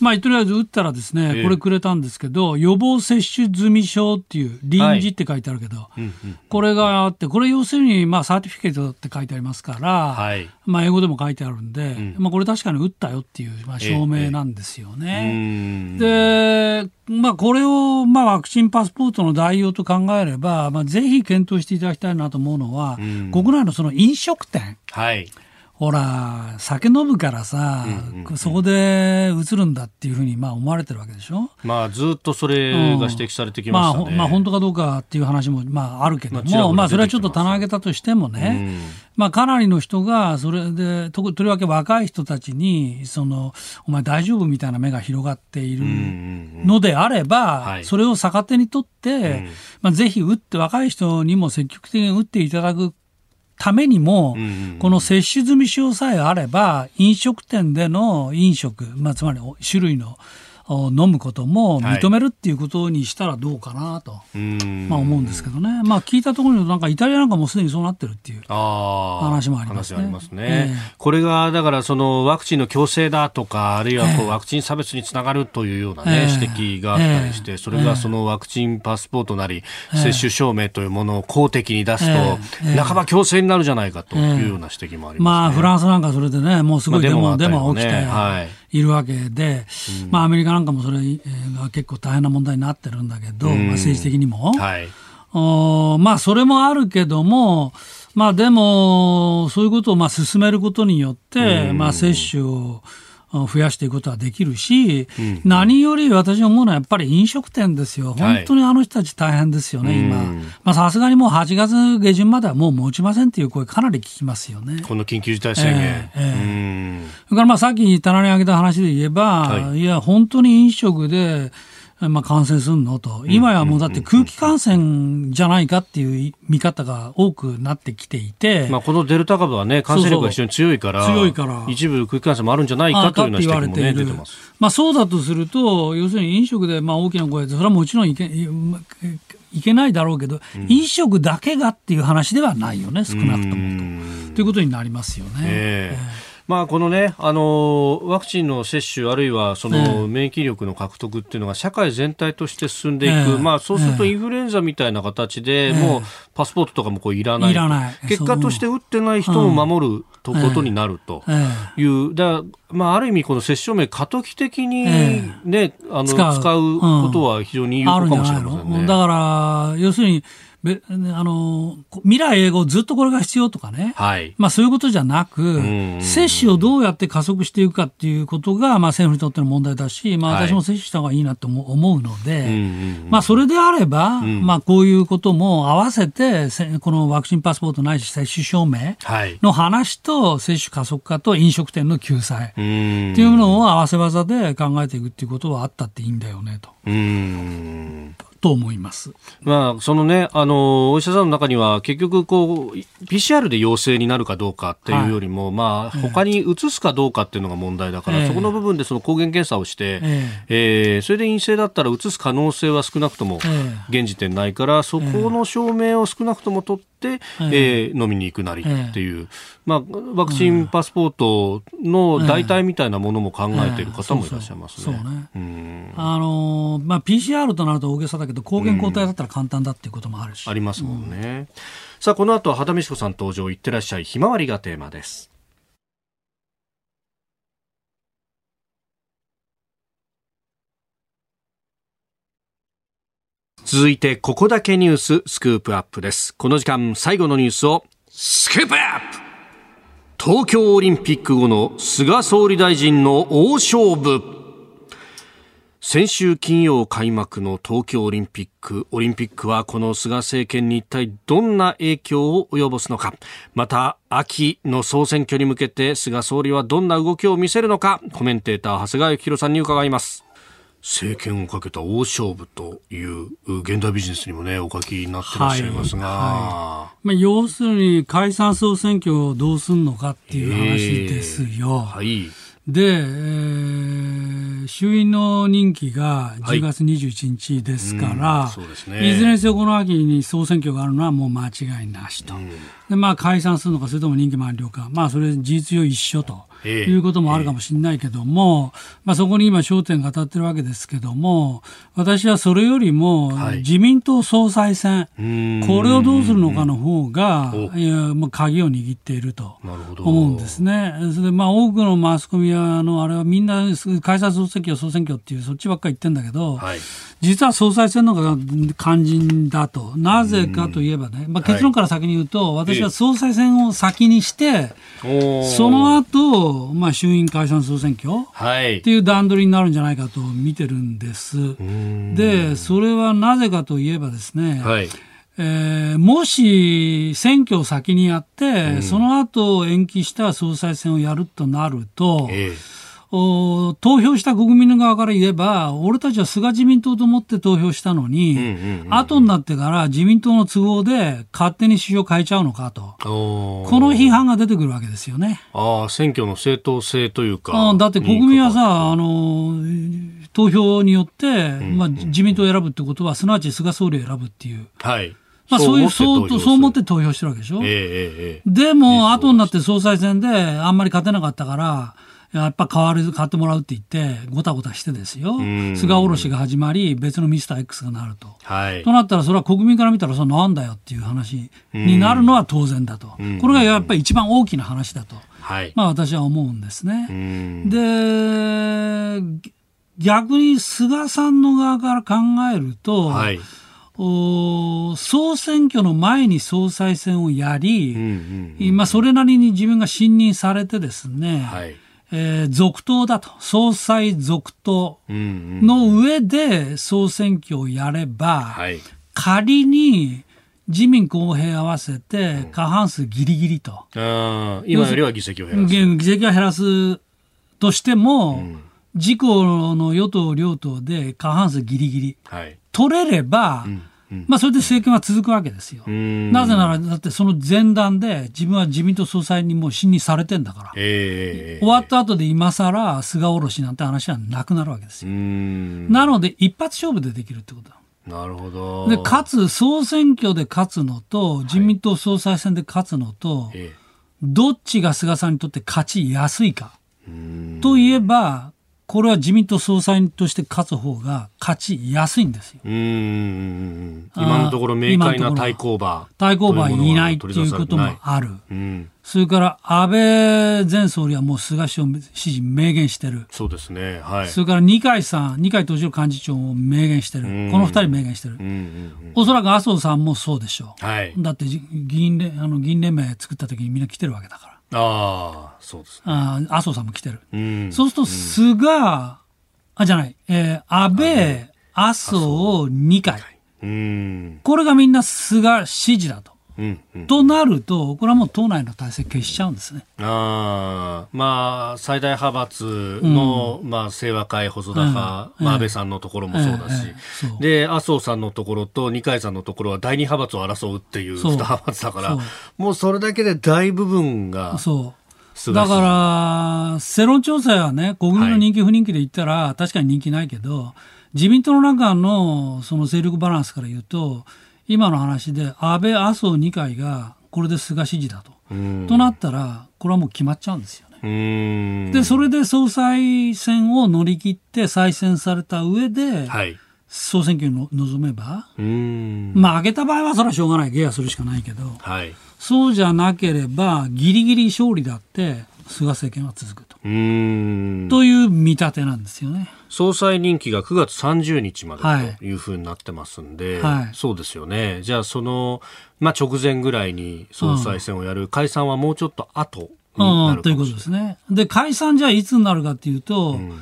まあ、とりあえず打ったらですね、これくれたんですけど、予防接種済証っていう、臨時って書いてあるけど、これがあって、これ要するに、まあ、サーティフィケートって書いてありますから、まあ、英語でも書いてあるんで、まあ、これ確かに打ったよっていう、まあ、証明なんですよね。で、まあ、これを、まあ、ワクチンパスポートの代用と考えれば、まあ、ぜひ検討していただきたいなと思うのは、国内のその飲食店。はいほら、酒飲むからさ、うんうん、そこで映るんだっていうふうにまあ思われてるわけでしょ？まあずっとそれが指摘されてきましたね、うん、まあ、まあ本当かどうかっていう話もまああるけども、まあ、まあそれはちょっと棚上げたとしてもね、うん、まあかなりの人がそれでととりわけ若い人たちにそのお前大丈夫みたいな目が広がっているのであれば、それを逆手にとって、まあぜひ打って若い人にも積極的に打っていただくためにも、この接種済み証さえあれば、飲食店での飲食、まあ、つまり種類の飲むことも認めるっていうことにしたらどうかなと、はい、まあ、思うんですけどね、まあ、聞いたところになんかイタリアなんかもすでにそうなってるっていう話もありますね。すね。えー、これがだからそのワクチンの強制だとか、あるいはこうワクチン差別につながるというようなね、えー、指摘があったりして、それがそのワクチンパスポートなり、接種証明というものを公的に出すと、半ば強制になるじゃないかというような指摘もあります、ね、まあ、フランスなんかそれでね、もうすごいデモ,、が起きて。はいいるわけで、うん、まあ、アメリカなんかもそれが結構大変な問題になってるんだけど、うん、まあ、政治的にも。はい、おまあ、それもあるけども、まあ、でも、そういうことをまあ進めることによって、まあ、接種を、増やしていくことはできるし、うん、何より私思うのはやっぱり飲食店ですよ。本当にあの人たち大変ですよね、はい、今。まあさすがにもう8月下旬まではもう持ちませんっていう声かなり聞きますよね。この緊急事態宣言。えーえー、それからまあさっき棚に挙げた話で言えば、はい、いや、本当に飲食で、まあ、感染するの？と、今やもうだって空気感染じゃないかっていう見方が多くなってきていて、まあ、このデルタ株はね、感染力が非常に強いから、強いから。一部空気感染もあるんじゃないかというような指摘も、ね、出てます。まあ、そうだとすると、要するに飲食でまあ大きな声で、それはもちろんいけいけないだろうけど、うん、飲食だけがっていう話ではないよね、少なくともと。ということになりますよね。えーまあ、このね、あの、ワクチンの接種、あるいはその免疫力の獲得っていうのが社会全体として進んでいく。えー、まあ、そうするとインフルエンザみたいな形で、もうパスポートとかもこういらない。ない。結果として打ってない人も守るとことになるという。だまあ、ある意味、この接種名、過渡期的にね、あの、使う。ことは非常に有効かもしれませんね。だから、要するに、あの、未来英語ずっとこれが必要とかね。はい。まあそういうことじゃなく、接種をどうやって加速していくかっていうことが、まあ政府にとっての問題だし、まあ私も接種した方がいいなと思うので、まあそれであれば、まあこういうことも合わせて、このワクチンパスポートないし接種証明の話と接種加速化と飲食店の救済。っていうのを合わせ技で考えていくっていうことはあったっていいんだよねと。うんと思います。まあ、そのね、あの、お医者さんの中には、結局、こう、PCR で陽性になるかどうかっていうよりも、はい、まあ、他に移すかどうかっていうのが問題だから、え。ー、そこの部分でその抗原検査をして、えー、えー、それで陰性だったら移す可能性は少なくとも、現時点ないから、そこの証明を少なくとも取って、えー、飲みに行くなりっていう、まあ、ワクチンパスポートの代替みたいなものも考えている方もいらっしゃいますね。あのまあ、PCR となると大げさだけど、抗原抗体だったら簡単だっていうこともあるし。ありますもんね。うん、さあ、この後は畑美子さん登場、いってらっしゃい、ひまわりがテーマです。続いて、ここだけニューススクープアップです。この時間、最後のニュースを、スクープアップ東京オリンピック後の菅総理大臣の大勝負。先週金曜開幕の東京オリンピック。オリンピックはこの菅政権に一体どんな影響を及ぼすのか。また、秋の総選挙に向けて菅総理はどんな動きを見せるのか。コメンテーター、長谷川幸宏さんに伺います。政権をかけた大勝負という現代ビジネスにもね、お書きになってらっしゃいますが。はいはい、まあ、要するに解散総選挙をどうするのかっていう話ですよ。はい。で、えー、衆院の任期が10月21日ですから、はいね、いずれにせよこの秋に総選挙があるのはもう間違いなしと。で、まあ解散するのか、それとも任期満了か、まあそれ事実上一緒と。いうこともあるかもしれないけども、まあ、そこに今焦点が当たってるわけですけども、私はそれよりも、自民党総裁選、はい、これをどうするのかの方が、まあ、鍵を握っていると思うんですね。それでまあ、多くのマスコミは、あの、あれはみんな解散総選挙、総選挙っていう、そっちばっかり言ってんだけど、はい、実は総裁選の方が肝心だと。なぜかといえばね、まあ、結論から先に言うと、私は総裁選を先にして、その後、まあ、衆院解散総選挙、はい、っていう段取りになるんじゃないかと見てるんです。で、それはなぜかといえばですね、はい。えー、もし選挙を先にやって、うん、その後延期した総裁選をやるとなると、えー投票した国民の側から言えば、俺たちは菅自民党と思って投票したのに、後になってから自民党の都合で勝手に首相変えちゃうのかと、この批判が出てくるわけですよね。ああ、選挙の正当性というか。あだって国民はさ、あの、投票によって、まあ、自民党を選ぶってことは、すなわち菅総理を選ぶっていう。はい。まあそういう、そう、そう思って投票してるわけでしょ？えー、えー、でも、後になって総裁選であんまり勝てなかったから、やっぱ変わる、変わってもらうって言って、ごたごたしてですよ。菅おろしが始まり、別のミスター X がなると。はい、となったら、それは国民から見たら、それなんだよっていう話になるのは当然だと。これがやっぱり一番大きな話だと。はい、まあ私は思うんですね。で、逆に菅さんの側から考えると、はいお総選挙の前に総裁選をやり、まあ、それなりに自分が信任されてですね、はい、えー、続投だと、総裁続投の上で総選挙をやれば、はい、仮に自民公平合わせて過半数ぎりぎりと。今よりは議席を減らす。議席を減らすとしても、うん、自公の与党両党で過半数ぎりぎり、はい、取れれば、うんまあ、それで政権は続くわけですよ。なぜなら、だってその前段で自分は自民党総裁にもう信任されてんだから、えー、終わった後で今更菅おろしなんて話はなくなるわけですよ。なので、一発勝負でできるってことだ。なるほど。で、かつ、総選挙で勝つのと、自民党総裁選で勝つのと、はいどっちが菅さんにとって勝ちやすいか。といえば、これは自民党総裁として勝つ方が勝ちやすいんですよ。今のところ明快な対抗馬。対抗馬いないっていうこともある。うん、それから安倍前総理はもう菅氏を支持明言してる。そうですね。はい。それから二階さん、二階敏郎幹事長も明言してる。この二人明言してる。おそらく麻生さんもそうでしょう。はい。だって議員連あの議員連盟作った時にみんな来てるわけだから。ああ、そうです、ね、あ麻生さんも来てる。うん、そうすると、菅、あ、じゃない、えー、安倍、麻生、二階。これがみんな菅支持だと。うんうん、となると、これはもう党内の体制消しちゃうんですね。あまあ、最大派閥の、うん、まあ、清和会細田派、うん、まあ、安倍さんのところもそうだし、ええ。で、麻生さんのところと二階さんのところは第二派閥を争うっていう二派閥だから、もうそれだけで大部分が。そう。だから、世論調査はね、国民の人気不人気で言ったら、確かに人気ないけど、自民党の中のその勢力バランスから言うと、今の話で安倍、麻生二階がこれで菅支持だと。となったら、これはもう決まっちゃうんですよね。で、それで総裁選を乗り切って再選された上で、はい、総選挙に臨めば、まあ、上げた場合はそれはしょうがない、ゲアするしかないけど、はい、そうじゃなければ、ぎりぎり勝利だって、菅政権は続くと。という見立てなんですよね。総裁任期が9月30日までというふうになってますんで、はい、そうですよね。じゃあその、まあ、直前ぐらいに総裁選をやる、うん、解散はもうちょっと後になるということですね。で、解散じゃあいつになるかっていうと、うん、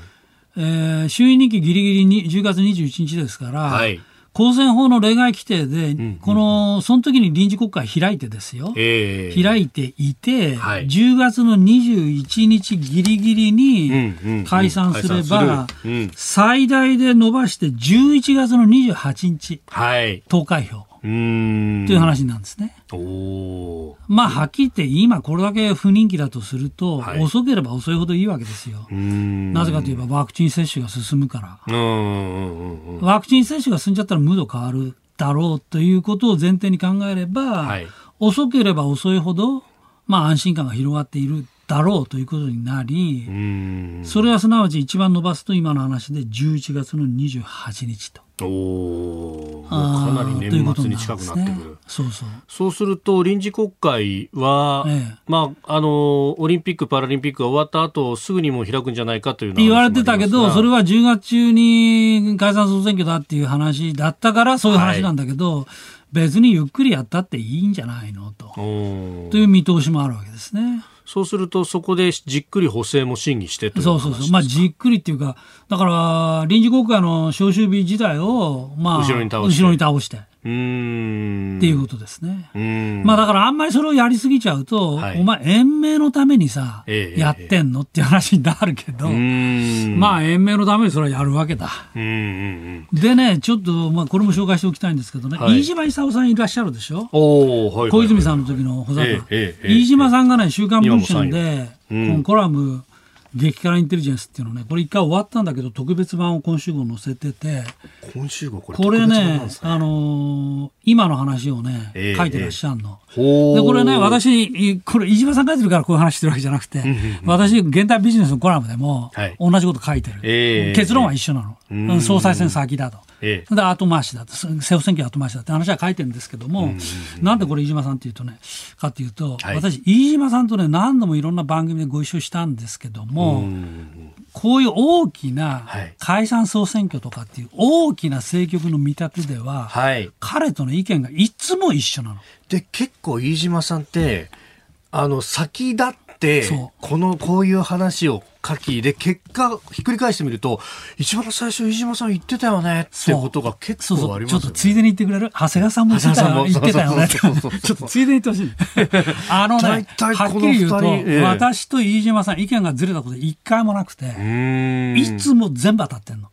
えー、衆院任期ぎりぎりに10月21日ですから、はい公選法の例外規定で、うんこの、その時に臨時国会開いてですよ。えー、開いていて、はい、10月の21日ぎりぎりに解散すれば、最大で伸ばして11月の28日、はい、投開票。という話なんですね。まあ、はっきり言って、今これだけ不人気だとすると、はい、遅ければ遅いほどいいわけですよ。なぜかといえば、ワクチン接種が進むから。ワクチン接種が進んじゃったら、ムード変わるだろうということを前提に考えれば、はい、遅ければ遅いほど、まあ、安心感が広がっているだろうということになり、それはすなわち一番伸ばすと今の話で11月の28日と。おかなり年末に近くなってくる、ね、そうそう。そうすると臨時国会は、ええ、まあ、あのオリンピック・パラリンピックが終わった後すぐにも開くんじゃないかという言われてたけどそれは10月中に解散総選挙だっていう話だったからそういう話なんだけど、はい、別にゆっくりやったっていいんじゃないのと。という見通しもあるわけですね。そうすると、そこでじっくり補正も審議してそうそうそう。まあ、じっくりっていうか、だから、臨時国会の召集日自体を、まあ、後ろに倒して。っていうことですね。まあだからあんまりそれをやりすぎちゃうと、はい、お前延命のためにさ、えやってんのっていう話になるけど、まあ延命のためにそれはやるわけだ。でね、ちょっと、まあこれも紹介しておきたいんですけどね、はい、飯島勲さんいらっしゃるでしょ？お、はい、小泉さんの時の補佐官、え飯島さんがね、週刊文春で、このコラム、激辛インテリジェンスっていうのね、これ一回終わったんだけど、特別版を今週号載せてて、今週号これこれね、あのー、今の話をね、えー、書いてらっしゃるの。えー、で、これね、私、これ、飯島さん書いてるからこういう話してるわけじゃなくて、私、現代ビジネスのコラムでも、同じこと書いてる、えー。結論は一緒なの。総裁選先だと。ええ、で後回しだと、政府選挙後回しだって話は書いてるんですけども、なんでこれ、飯島さんっていうとね、かっていうと、はい、私、飯島さんとね、何度もいろんな番組でご一緒したんですけども、こういう大きな解散総選挙とかっていう大きな政局の見立てでは、はい、彼との意見がいつも一緒なの。で、結構飯島さんって、あの、先だって、この、こういう話を書きで、結果、ひっくり返してみると、一番最初、飯島さん言ってたよねってことが結構ありますよ、ね、ちょっとついでに言ってくれる？長谷川さんも言ってたよ言ってたよね。ちょっとついでに言ってほしい。あのね、はっきり言うと、ええ、私と飯島さん意見がずれたこと一回もなくて、いつも全部当たってんの。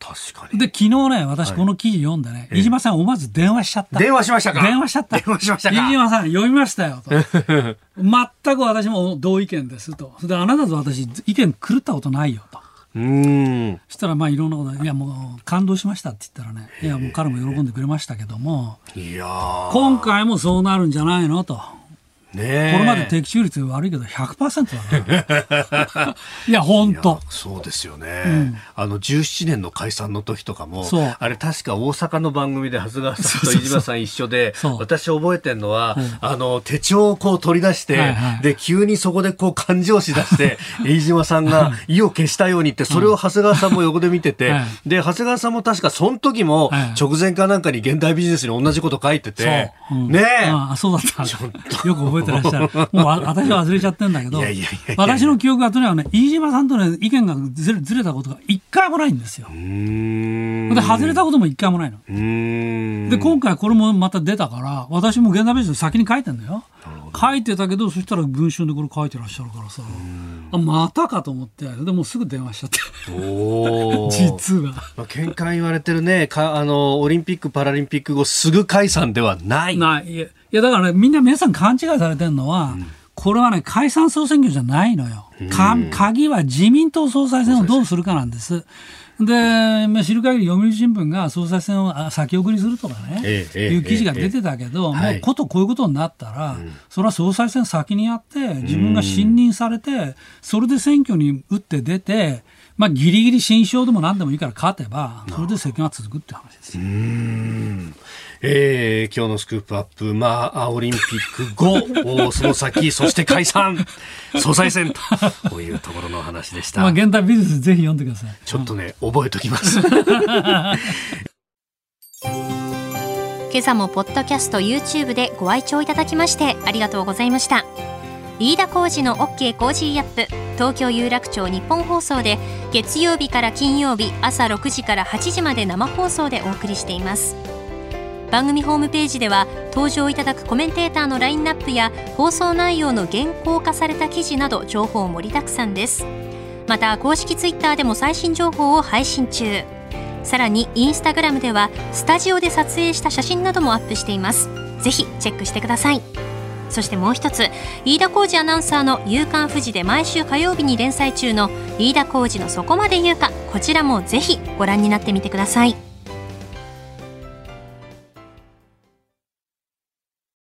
確かに。で、昨日ね、私この記事読んでね、飯島さん思わず電話しちゃった。電話しましたか？電話しちゃった。電話しましたか？飯島さん読みましたよと。全く私も同意見ですと。で、あなたと私意見狂ったことないよと。うんそしたらまあいろんなこといやもう感動しましたって言ったらねいやもう彼も喜んでくれましたけどもいや今回もそうなるんじゃないのとね、これまで的中率悪いけど100%だから いや本当。そうですよね、うん、あの17年の解散の時とかもあれ確か大阪の番組で長谷川さんと飯島さん一緒で 私覚えてるのは、うん、あの手帳をこう取り出して、はいはい、で急にそこでこう漢字をし出して 飯島さんが意を消したようにってそれを長谷川さんも横で見てて、はい、で長谷川さんも確かその時も直前かなんかに現代ビジネスに同じこと書いてて、う。ん、ねえ。あそうだった。よく覚えてらっしゃる。もう私は忘れちゃってるんだけど私の記憶がとにかくね飯島さんとね意見がずれずれたことが一回もないんですよ。で外れたことも一回もないの。で今回これもまた出たから私も現代ビジネス先に書いてんだよ書いてたけどそしたら文春でこれ書いてらっしゃるからさ。あまたかと思って。でもすぐ電話しちゃって。実は、まあ、喧嘩言われてるね。かあのオリンピック・パラリンピック後すぐ解散ではない。ない。いやだから、ね、みんな皆さん勘違いされてるのは、うん、これはね解散総選挙じゃないのよ、か鍵は自民党総裁選をどうするかなんです。で、まあ、知る限り読売新聞が総裁選を先送りするとかね、ええ、いう記事が出てたけど、もうことこういうことになったら、それは総裁選先にやって、自分が信任されて、それで選挙に打って出て、まあ、ギリギリ新勝でも何でもいいから勝てば、それで政権が続くって話ですよ。えー、今日のスクープアップ、まあ、オリンピック後、その先、そして解散、総裁選というところの話でした。まあ、現代ビジネスぜひ読んでください。ちょっとね、覚えときます。今朝もポッドキャスト YouTube でご愛聴いただきましてありがとうございました飯田浩司の OK コージーアップ東京有楽町日本放送で月曜日から金曜日朝6時から8時まで生放送でお送りしています番組ホームページでは登場いただくコメンテーターのラインナップや放送内容の原稿化された記事など情報盛りだくさんです。また公式ツイッターでも最新情報を配信中。さらにインスタグラムではスタジオで撮影した写真などもアップしています。ぜひチェックしてください。そしてもう一つ飯田浩二アナウンサーの「夕刊富士」で毎週火曜日に連載中の飯田浩二の「そこまで言うか」こちらもぜひご覧になってみてください。